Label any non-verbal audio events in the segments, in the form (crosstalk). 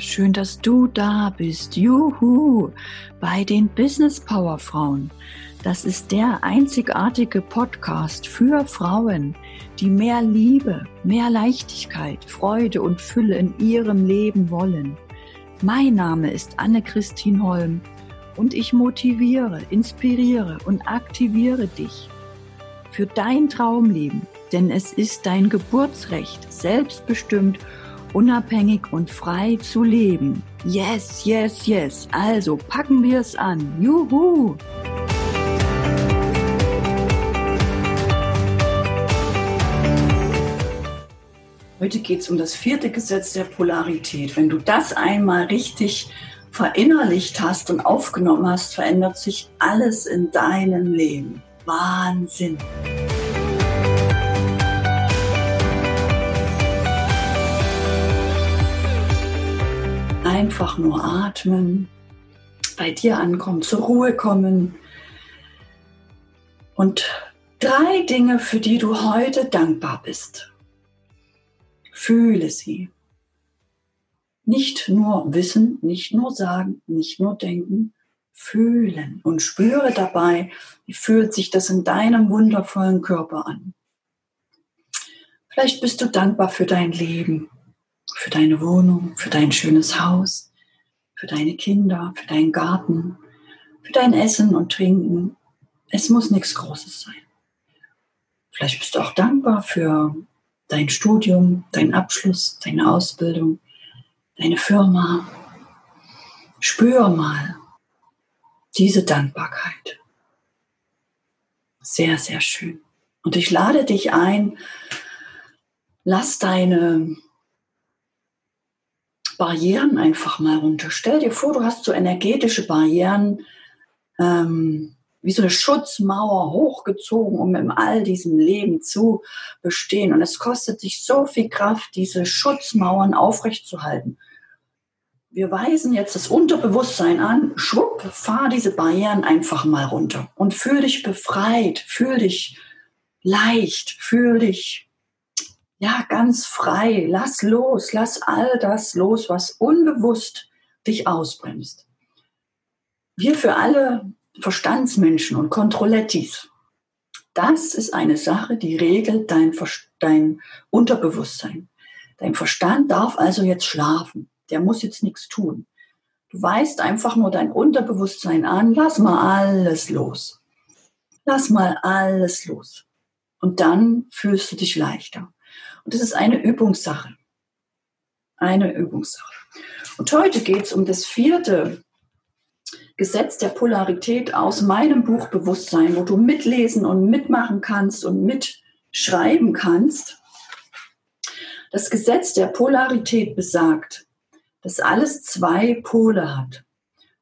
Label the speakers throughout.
Speaker 1: schön, dass du da bist. Juhu! Bei den Business Power Frauen. Das ist der einzigartige Podcast für Frauen, die mehr Liebe, mehr Leichtigkeit, Freude und Fülle in ihrem Leben wollen. Mein Name ist Anne-Christine Holm und ich motiviere, inspiriere und aktiviere dich für dein Traumleben, denn es ist dein Geburtsrecht, selbstbestimmt unabhängig und frei zu leben. Yes, yes, yes. Also packen wir es an. Juhu! Heute geht es um das vierte Gesetz der Polarität. Wenn du das einmal richtig verinnerlicht hast und aufgenommen hast, verändert sich alles in deinem Leben. Wahnsinn! Einfach nur atmen, bei dir ankommen, zur Ruhe kommen und drei Dinge, für die du heute dankbar bist. Fühle sie. Nicht nur wissen, nicht nur sagen, nicht nur denken, fühlen und spüre dabei, wie fühlt sich das in deinem wundervollen Körper an. Vielleicht bist du dankbar für dein Leben, für deine Wohnung, für dein schönes Haus, für deine Kinder, für deinen Garten, für dein Essen und Trinken. Es muss nichts Großes sein. Vielleicht bist du auch dankbar für dein Studium, deinen Abschluss, deine Ausbildung, deine Firma. Spür mal diese Dankbarkeit. Sehr, sehr schön. Und ich lade dich ein, lass deine Barrieren einfach mal runter. Stell dir vor, du hast so energetische Barrieren, ähm, wie so eine Schutzmauer hochgezogen, um in all diesem Leben zu bestehen. Und es kostet dich so viel Kraft, diese Schutzmauern aufrechtzuerhalten. Wir weisen jetzt das Unterbewusstsein an, schwupp, fahr diese Barrieren einfach mal runter und fühl dich befreit, fühl dich leicht, fühl dich ja, ganz frei, lass los, lass all das los, was unbewusst dich ausbremst. Wir für alle Verstandsmenschen und Kontrollettis, das ist eine Sache, die regelt dein, dein Unterbewusstsein. Dein Verstand darf also jetzt schlafen. Der muss jetzt nichts tun. Du weißt einfach nur dein Unterbewusstsein an, lass mal alles los. Lass mal alles los. Und dann fühlst du dich leichter. Und das ist eine Übungssache. Eine Übungssache. Und heute geht es um das vierte Gesetz der Polarität aus meinem Buch Bewusstsein, wo du mitlesen und mitmachen kannst und mitschreiben kannst. Das Gesetz der Polarität besagt, dass alles zwei Pole hat.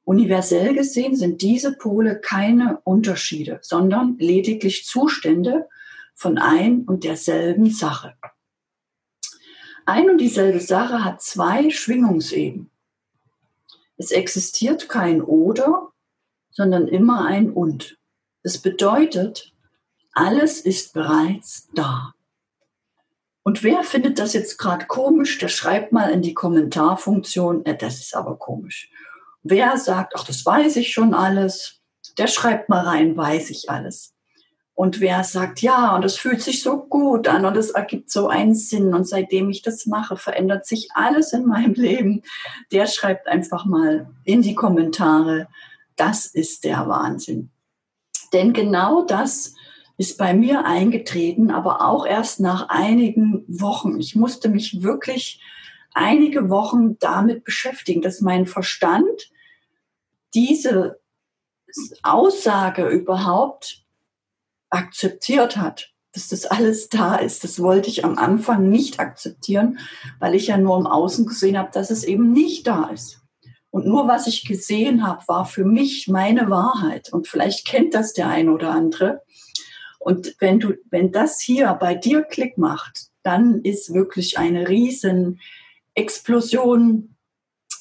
Speaker 1: Universell gesehen sind diese Pole keine Unterschiede, sondern lediglich Zustände von ein und derselben Sache. Ein und dieselbe Sache hat zwei Schwingungseben. Es existiert kein oder, sondern immer ein und. Das bedeutet, alles ist bereits da. Und wer findet das jetzt gerade komisch, der schreibt mal in die Kommentarfunktion, äh, das ist aber komisch. Wer sagt, ach, das weiß ich schon alles, der schreibt mal rein, weiß ich alles. Und wer sagt, ja, und es fühlt sich so gut an und es ergibt so einen Sinn und seitdem ich das mache, verändert sich alles in meinem (laughs) Leben, der schreibt einfach mal in die Kommentare, das ist der Wahnsinn. Denn genau das ist bei mir eingetreten, aber auch erst nach einigen Wochen. Ich musste mich wirklich einige Wochen damit beschäftigen, dass mein Verstand diese Aussage überhaupt akzeptiert hat, dass das alles da ist. Das wollte ich am Anfang nicht akzeptieren, weil ich ja nur im Außen gesehen habe, dass es eben nicht da ist. Und nur was ich gesehen habe, war für mich meine Wahrheit. Und vielleicht kennt das der eine oder andere. Und wenn du, wenn das hier bei dir Klick macht, dann ist wirklich eine riesen Explosion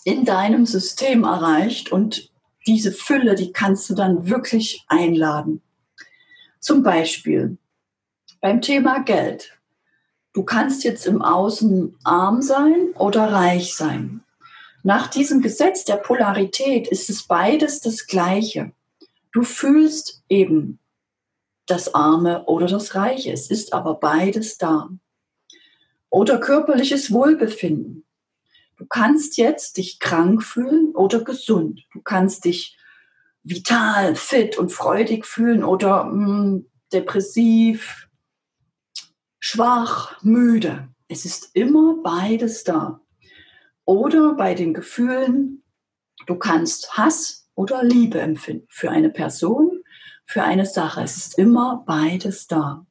Speaker 1: in deinem System erreicht und diese Fülle, die kannst du dann wirklich einladen. Zum Beispiel beim Thema Geld. Du kannst jetzt im Außen arm sein oder reich sein. Nach diesem Gesetz der Polarität ist es beides das Gleiche. Du fühlst eben das Arme oder das Reiche. Es ist aber beides da. Oder körperliches Wohlbefinden. Du kannst jetzt dich krank fühlen oder gesund. Du kannst dich vital, fit und freudig fühlen oder mh, hm, depressiv, schwach, müde. Es ist immer beides da. Oder bei den Gefühlen, du kannst Hass oder Liebe empfinden für eine Person, für eine Sache. Es ist immer beides da.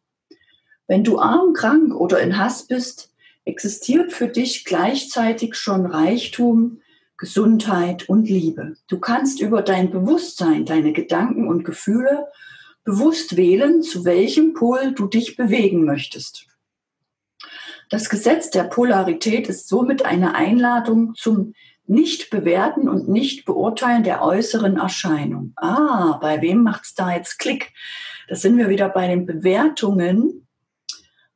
Speaker 1: Wenn du arm, krank oder in Hass bist, existiert für dich gleichzeitig schon Reichtum, Gesundheit und Liebe. Du kannst über dein Bewusstsein, deine Gedanken und Gefühle bewusst wählen, zu welchem Pol du dich bewegen möchtest. Das Gesetz der Polarität ist somit eine Einladung zum Nicht-Bewerten und Nicht-Beurteilen der äußeren Erscheinung. Ah, bei wem macht es da jetzt Klick? Da sind wir wieder bei den Bewertungen.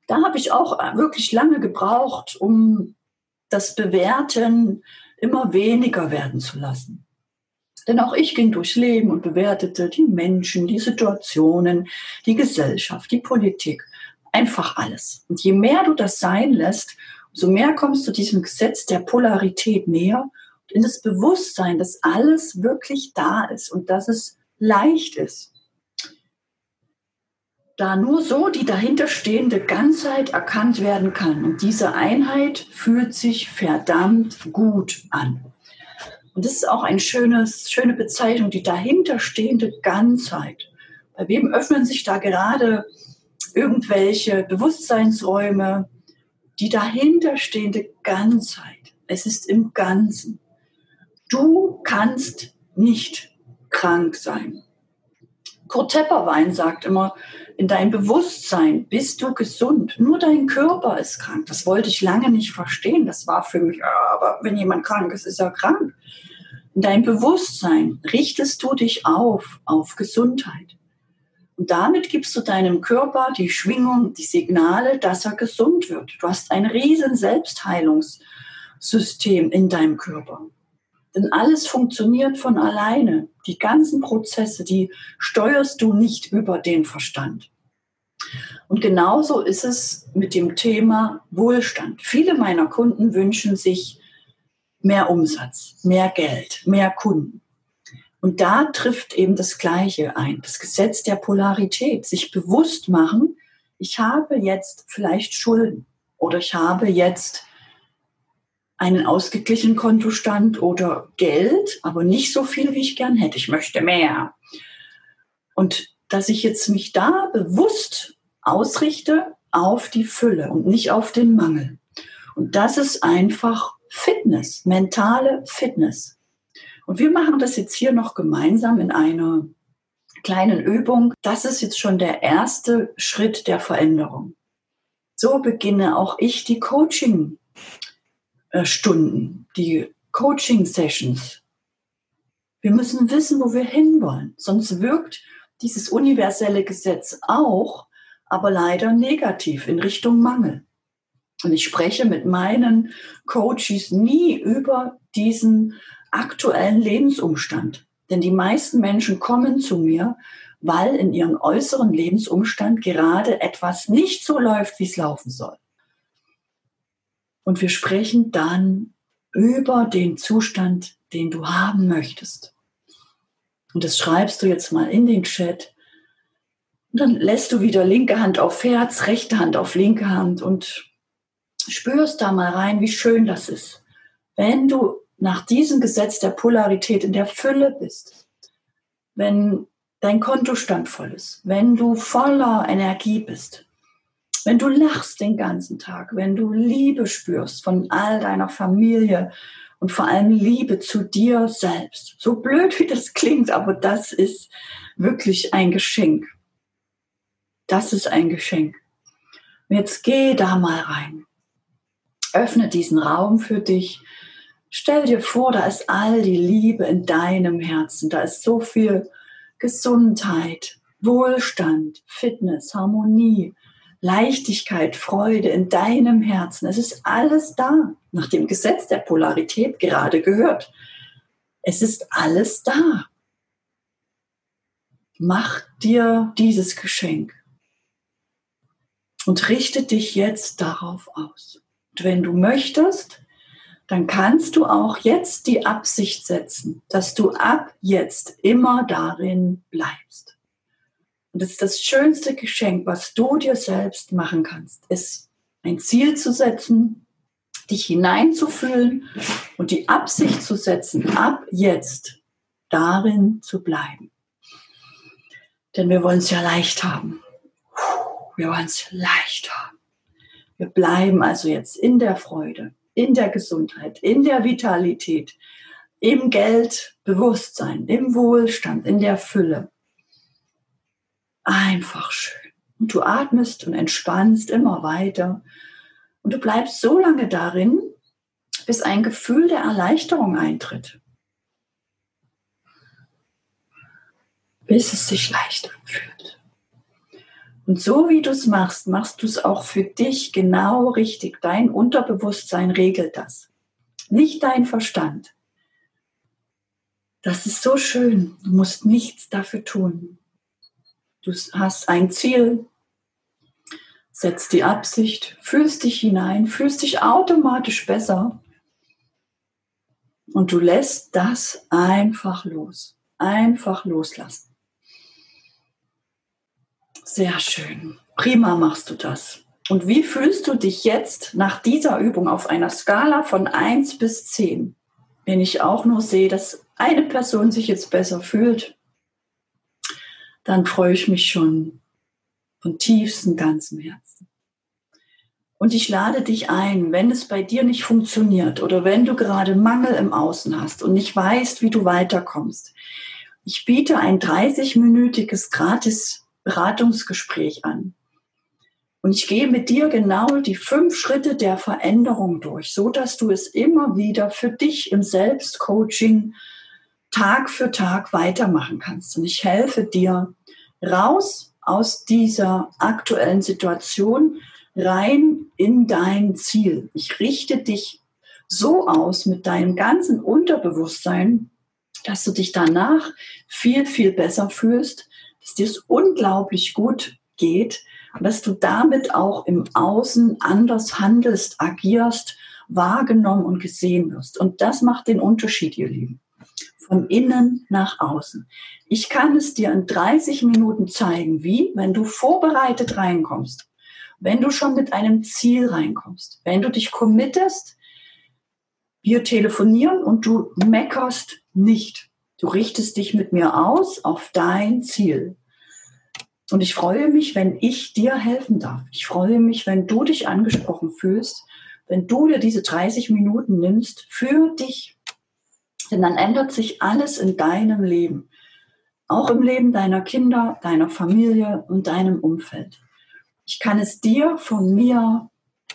Speaker 1: Da habe ich auch wirklich lange gebraucht, um das Bewerten immer weniger werden zu lassen. Denn auch ich ging durchs Leben und bewertete die Menschen, die Situationen, die Gesellschaft, die Politik, einfach alles. Und je mehr du das sein lässt, umso mehr kommst du diesem Gesetz der Polarität näher und in das Bewusstsein, dass alles wirklich da ist und dass es leicht ist. Da nur so die dahinterstehende Ganzheit erkannt werden kann. Und diese Einheit fühlt sich verdammt gut an. Und das ist auch eine schöne Bezeichnung, die dahinterstehende Ganzheit. Bei wem öffnen sich da gerade irgendwelche Bewusstseinsräume, die dahinterstehende Ganzheit? Es ist im Ganzen. Du kannst nicht krank sein. Kurt Tepperwein sagt immer, in deinem Bewusstsein bist du gesund. Nur dein Körper ist krank. Das wollte ich lange nicht verstehen. Das war für mich, aber wenn jemand krank ist, ist er krank. In deinem Bewusstsein richtest du dich auf, auf Gesundheit. Und damit gibst du deinem Körper die Schwingung, die Signale, dass er gesund wird. Du hast ein riesen Selbstheilungssystem in deinem Körper. Denn alles funktioniert von alleine. Die ganzen Prozesse, die steuerst du nicht über den Verstand. Und genauso ist es mit dem Thema Wohlstand. Viele meiner Kunden wünschen sich mehr Umsatz, mehr Geld, mehr Kunden. Und da trifft eben das Gleiche ein, das Gesetz der Polarität, sich bewusst machen, ich habe jetzt vielleicht Schulden oder ich habe jetzt einen ausgeglichenen Kontostand oder Geld, aber nicht so viel, wie ich gern hätte. Ich möchte mehr. Und dass ich jetzt mich da bewusst ausrichte auf die Fülle und nicht auf den Mangel. Und das ist einfach Fitness, mentale Fitness. Und wir machen das jetzt hier noch gemeinsam in einer kleinen Übung. Das ist jetzt schon der erste Schritt der Veränderung. So beginne auch ich die Coaching Stunden, die Coaching-Sessions. Wir müssen wissen, wo wir hinwollen. Sonst wirkt dieses universelle Gesetz auch, aber leider negativ in Richtung Mangel. Und ich spreche mit meinen Coaches nie über diesen aktuellen Lebensumstand. Denn die meisten Menschen kommen zu mir, weil in ihrem äußeren Lebensumstand gerade etwas nicht so läuft, wie es laufen soll. Und wir sprechen dann über den Zustand, den du haben möchtest. Und das schreibst du jetzt mal in den Chat. Und dann lässt du wieder linke Hand auf Herz, rechte Hand auf linke Hand und spürst da mal rein, wie schön das ist. Wenn du nach diesem Gesetz der Polarität in der Fülle bist, wenn dein Kontostand voll ist, wenn du voller Energie bist, wenn du lachst den ganzen Tag, wenn du Liebe spürst von all deiner Familie und vor allem Liebe zu dir selbst. So blöd wie das klingt, aber das ist wirklich ein Geschenk. Das ist ein Geschenk. Und jetzt geh da mal rein. Öffne diesen Raum für dich. Stell dir vor, da ist all die Liebe in deinem Herzen. Da ist so viel Gesundheit, Wohlstand, Fitness, Harmonie, Leichtigkeit, Freude in deinem Herzen. Es ist alles da. nach dem Gesetz der Polarität gerade gehört. Es ist alles da. Mach dir dieses Geschenk und richte dich jetzt darauf aus. Und wenn du möchtest, dann kannst du auch jetzt die Absicht setzen, dass du ab jetzt immer darin bleibst. Und das ist das schönste Geschenk, was du dir selbst machen kannst, ist ein Ziel zu setzen, dich hineinzufühlen und die Absicht zu setzen, ab jetzt darin zu bleiben. Denn wir wollen es ja leicht haben. Wir wollen es leicht haben. Wir bleiben also jetzt in der Freude, in der Gesundheit, in der Vitalität, im Geldbewusstsein, im Wohlstand, in der Fülle. Einfach schön. Und du atmest und entspannst immer weiter. Und du bleibst so lange darin, bis ein Gefühl der Erleichterung eintritt. Bis es sich leicht anfühlt. Und so wie du es machst, machst du es auch für dich genau richtig. Dein Unterbewusstsein regelt das, nicht dein Verstand. Das ist so schön. Du musst nichts dafür tun. Du hast ein Ziel, setzt die Absicht, fühlst dich hinein, fühlst dich automatisch besser und du lässt das einfach los. Einfach loslassen. Sehr schön. Prima machst du das. Und wie fühlst du dich jetzt nach dieser Übung auf einer Skala von 1 bis 10? Wenn ich auch nur sehe, dass eine Person sich jetzt besser fühlt, dann freue ich mich schon von tiefstem ganzem Herzen. Und ich lade dich ein, wenn es bei dir nicht funktioniert oder wenn du gerade Mangel im Außen hast und nicht weißt, wie du weiterkommst. Ich biete ein 30-minütiges gratis Beratungsgespräch an. Und ich gehe mit dir genau die fünf Schritte der Veränderung durch, so dass du es immer wieder für dich im Selbstcoaching Tag für Tag weitermachen kannst. Und ich helfe dir raus aus dieser aktuellen Situation rein in dein Ziel. Ich richte dich so aus mit deinem ganzen Unterbewusstsein, dass du dich danach viel, viel besser fühlst, dass dir es unglaublich gut geht und dass du damit auch im Außen anders handelst, agierst, wahrgenommen und gesehen wirst. Und das macht den Unterschied, ihr Lieben. Von innen nach außen. Ich kann es dir in 30 Minuten zeigen, wie, wenn du vorbereitet reinkommst, wenn du schon mit einem Ziel reinkommst, wenn du dich committest, wir telefonieren und du meckerst nicht. Du richtest dich mit mir aus auf dein Ziel. Und ich freue mich, wenn ich dir helfen darf. Ich freue mich, wenn du dich angesprochen fühlst, wenn du dir diese 30 Minuten nimmst für dich. Denn dann ändert sich alles in deinem Leben. Auch im Leben deiner Kinder, deiner Familie und deinem Umfeld. Ich kann es dir von mir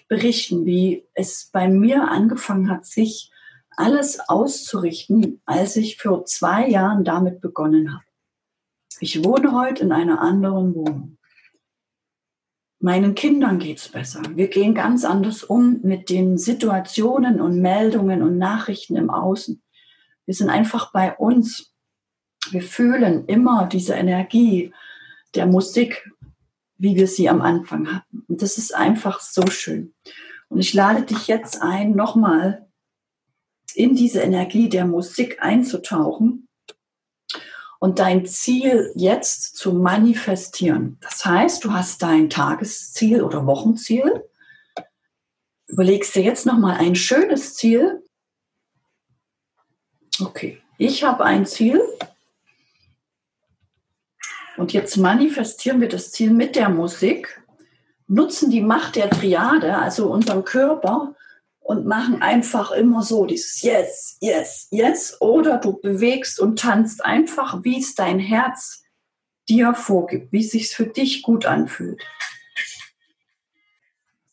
Speaker 1: berichten, wie es bei mir angefangen hat, sich alles auszurichten, als ich vor zwei Jahren damit begonnen habe. Ich wohne heute in einer anderen Wohnung. Meinen Kindern geht's besser. Wir gehen ganz anders um mit den Situationen und Meldungen und Nachrichten im Außen. Wir sind einfach bei uns. Wir fühlen immer diese Energie der Musik, wie wir sie am Anfang hatten. Und das ist einfach so schön. Und ich lade dich jetzt ein, nochmal in diese Energie der Musik einzutauchen und dein Ziel jetzt zu manifestieren. Das heißt, du hast dein Tagesziel oder Wochenziel. Überlegst dir jetzt nochmal ein schönes Ziel. Okay, ich habe ein Ziel. Und jetzt manifestieren wir das Ziel mit der Musik, nutzen die Macht der Triade, also unseren Körper, und machen einfach immer so dieses Yes, Yes, Yes. Oder du bewegst und tanzt einfach, wie es dein Herz dir vorgibt, wie es sich für dich gut anfühlt.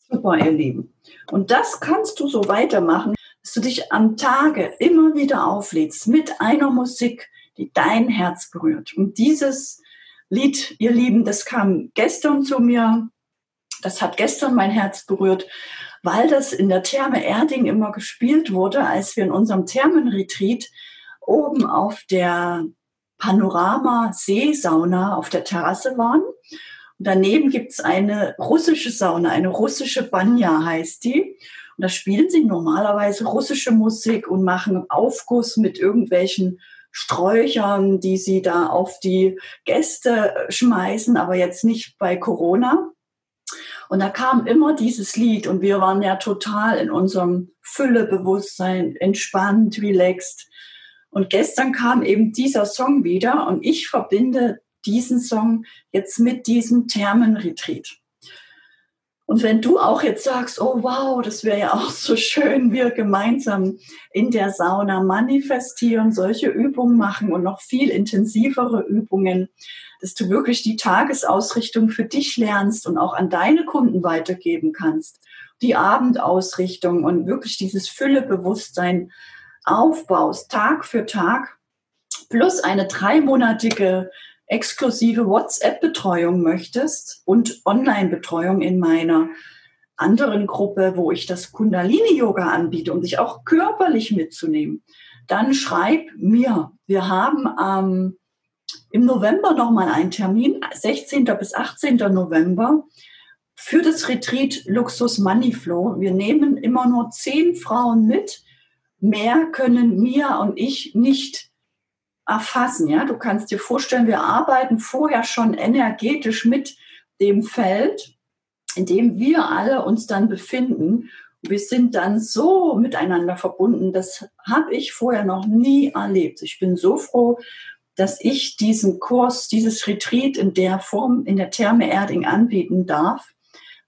Speaker 1: Super, ihr Lieben. Und das kannst du so weitermachen, dass du dich am Tage immer wieder auflädst mit einer Musik, die dein Herz berührt. Und dieses Lied, ihr Lieben, das kam gestern zu mir. Das hat gestern mein Herz berührt weil das in der Therme Erding immer gespielt wurde, als wir in unserem Thermenretreat oben auf der Panorama-Seesauna auf der Terrasse waren. Und daneben gibt's eine russische Sauna, eine russische Banya heißt die. Und da spielen sie normalerweise russische Musik und machen Aufguss mit irgendwelchen Sträuchern, die sie da auf die Gäste schmeißen, aber jetzt nicht bei Corona. Und da kam immer dieses Lied und wir waren ja total in unserem Füllebewusstsein, entspannt, relaxed. Und gestern kam eben dieser Song wieder und ich verbinde diesen Song jetzt mit diesem Thermenretreat. Und wenn du auch jetzt sagst, oh wow, das wäre ja auch so schön, wir gemeinsam in der Sauna manifestieren, solche Übungen machen und noch viel intensivere Übungen, dass du wirklich die Tagesausrichtung für dich lernst und auch an deine Kunden weitergeben kannst, die Abendausrichtung und wirklich dieses Füllebewusstsein aufbaust, Tag für Tag, plus eine dreimonatige exklusive WhatsApp-Betreuung möchtest und Online-Betreuung in meiner anderen Gruppe, wo ich das Kundalini-Yoga anbiete, um dich auch körperlich mitzunehmen, dann schreib mir. Wir haben ähm, im November nochmal einen Termin, 16. bis 18. November, für das Retreat Luxus Money Flow. Wir nehmen immer nur zehn Frauen mit. Mehr können Mia und ich nicht erfassen. Ja, du kannst dir vorstellen, wir arbeiten vorher schon energetisch mit dem Feld, in dem wir alle uns dann befinden. Wir sind dann so miteinander verbunden. Das habe ich vorher noch nie erlebt. Ich bin so froh, dass ich diesen Kurs, dieses Retreat in der Form in der Therme Erding anbieten darf,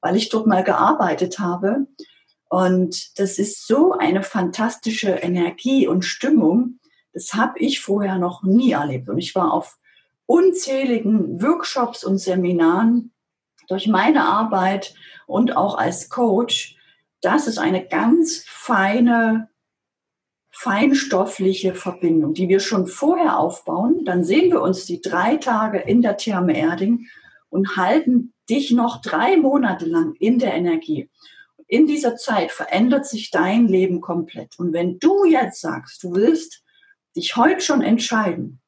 Speaker 1: weil ich dort mal gearbeitet habe. Und das ist so eine fantastische Energie und Stimmung. Das habe ich vorher noch nie erlebt. Und ich war auf unzähligen Workshops und Seminaren durch meine Arbeit und auch als Coach. Das ist eine ganz feine, feinstoffliche Verbindung, die wir schon vorher aufbauen. Dann sehen wir uns die drei Tage in der Therme Erding und halten dich noch drei Monate lang in der Energie. In dieser Zeit verändert sich dein Leben komplett. Und wenn du jetzt sagst, du willst dich heute schon entscheiden,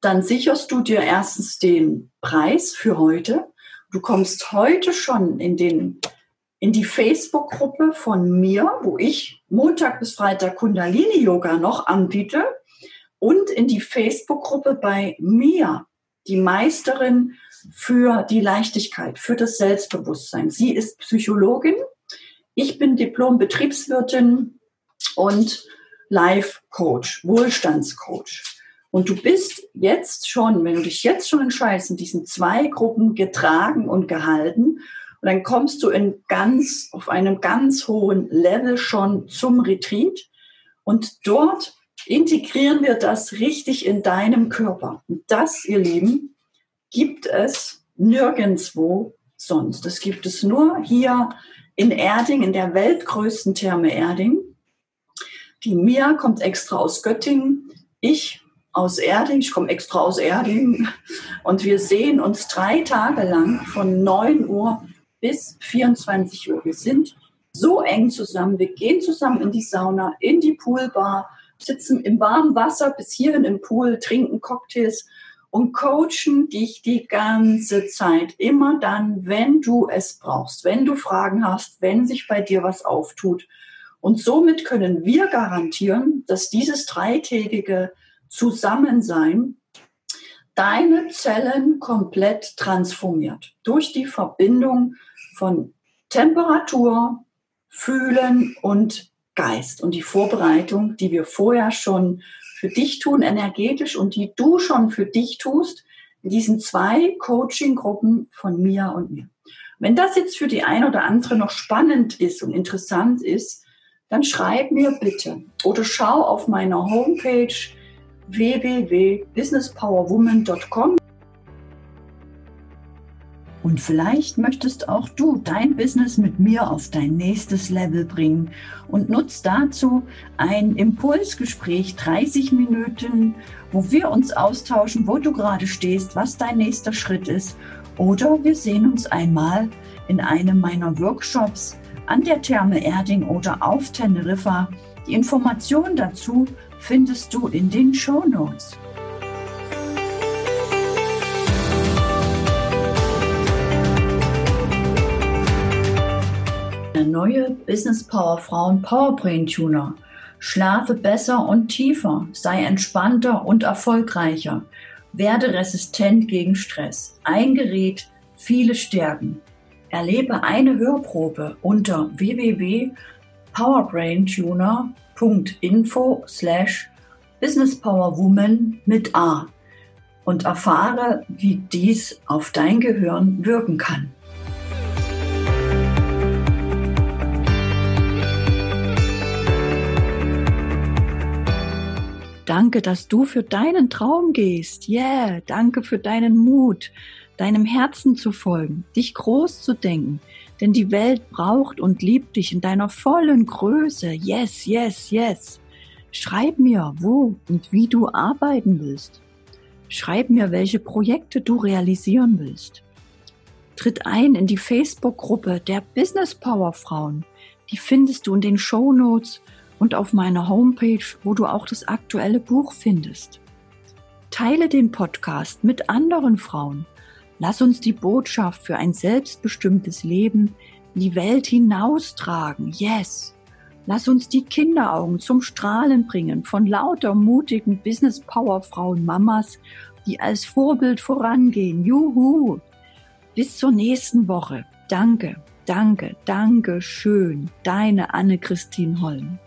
Speaker 1: dann sicherst du dir erstens den Preis für heute. Du kommst heute schon in den in die Facebook-Gruppe von mir, wo ich Montag bis Freitag Kundalini Yoga noch anbiete und in die Facebook-Gruppe bei mir, die Meisterin für die Leichtigkeit, für das Selbstbewusstsein. Sie ist Psychologin, ich bin Diplom-Betriebswirtin und Life-Coach, Wohlstandscoach. Und du bist jetzt schon, wenn du dich jetzt schon entscheidest, in diesen zwei Gruppen getragen und gehalten, und dann kommst du in ganz, auf einem ganz hohen Level schon zum Retreat. Und dort integrieren wir das richtig in deinem Körper. Und das, ihr Lieben, gibt es nirgendwo sonst. Das gibt es nur hier in Erding, in der weltgrößten Therme Erding. Die Mia kommt extra aus Göttingen, ich aus Erding, ich komme extra aus Erding und wir sehen uns drei Tage lang von 9 Uhr bis 24 Uhr. Wir sind so eng zusammen, wir gehen zusammen in die Sauna, in die Poolbar, sitzen im warmen Wasser bis hierhin im Pool, trinken Cocktails und coachen dich die ganze Zeit. Immer dann, wenn du es brauchst, wenn du Fragen hast, wenn sich bei dir was auftut. Und somit können wir garantieren, dass dieses dreitägige Zusammensein deine Zellen komplett transformiert durch die Verbindung von Temperatur, Fühlen und Geist und die Vorbereitung, die wir vorher schon für dich tun, energetisch und die du schon für dich tust, in diesen zwei Coaching-Gruppen von Mia und mir. Wenn das jetzt für die eine oder andere noch spannend ist und interessant ist, dann schreib mir bitte oder schau auf meiner Homepage www.businesspowerwoman.com. Und vielleicht möchtest auch du dein Business mit mir auf dein nächstes Level bringen und nutzt dazu ein Impulsgespräch, 30 Minuten, wo wir uns austauschen, wo du gerade stehst, was dein nächster Schritt ist. Oder wir sehen uns einmal in einem meiner Workshops an der Therme Erding oder auf Teneriffa. Die Informationen dazu findest du in den Show Notes. Der neue Business Power Frauen Powerbrain Tuner. Schlafe besser und tiefer, sei entspannter und erfolgreicher, werde resistent gegen Stress. Ein Gerät, viele Stärken. Erlebe eine Hörprobe unter www.powerbraintuner.info slash businesspowerwoman mit A und erfahre, wie dies auf dein Gehirn wirken kann. Danke, dass du für deinen Traum gehst. Yeah, danke für deinen Mut, deinem Herzen zu folgen, dich groß zu denken. Denn die Welt braucht und liebt dich in deiner vollen Größe. Yes, yes, yes. Schreib mir, wo und wie du arbeiten willst. Schreib mir, welche Projekte du realisieren willst. Tritt ein in die Facebook-Gruppe der Business Power Frauen. Die findest du in den Show Notes und auf meiner Homepage, wo du auch das aktuelle Buch findest. Teile den Podcast mit anderen Frauen. Lass uns die Botschaft für ein selbstbestimmtes Leben in die Welt hinaustragen. Yes! Lass uns die Kinderaugen zum Strahlen bringen von lauter mutigen Business Power Frauen Mamas, die als Vorbild vorangehen. Juhu! Bis zur nächsten Woche. Danke, danke, danke schön. Deine Anne-Christine Holm.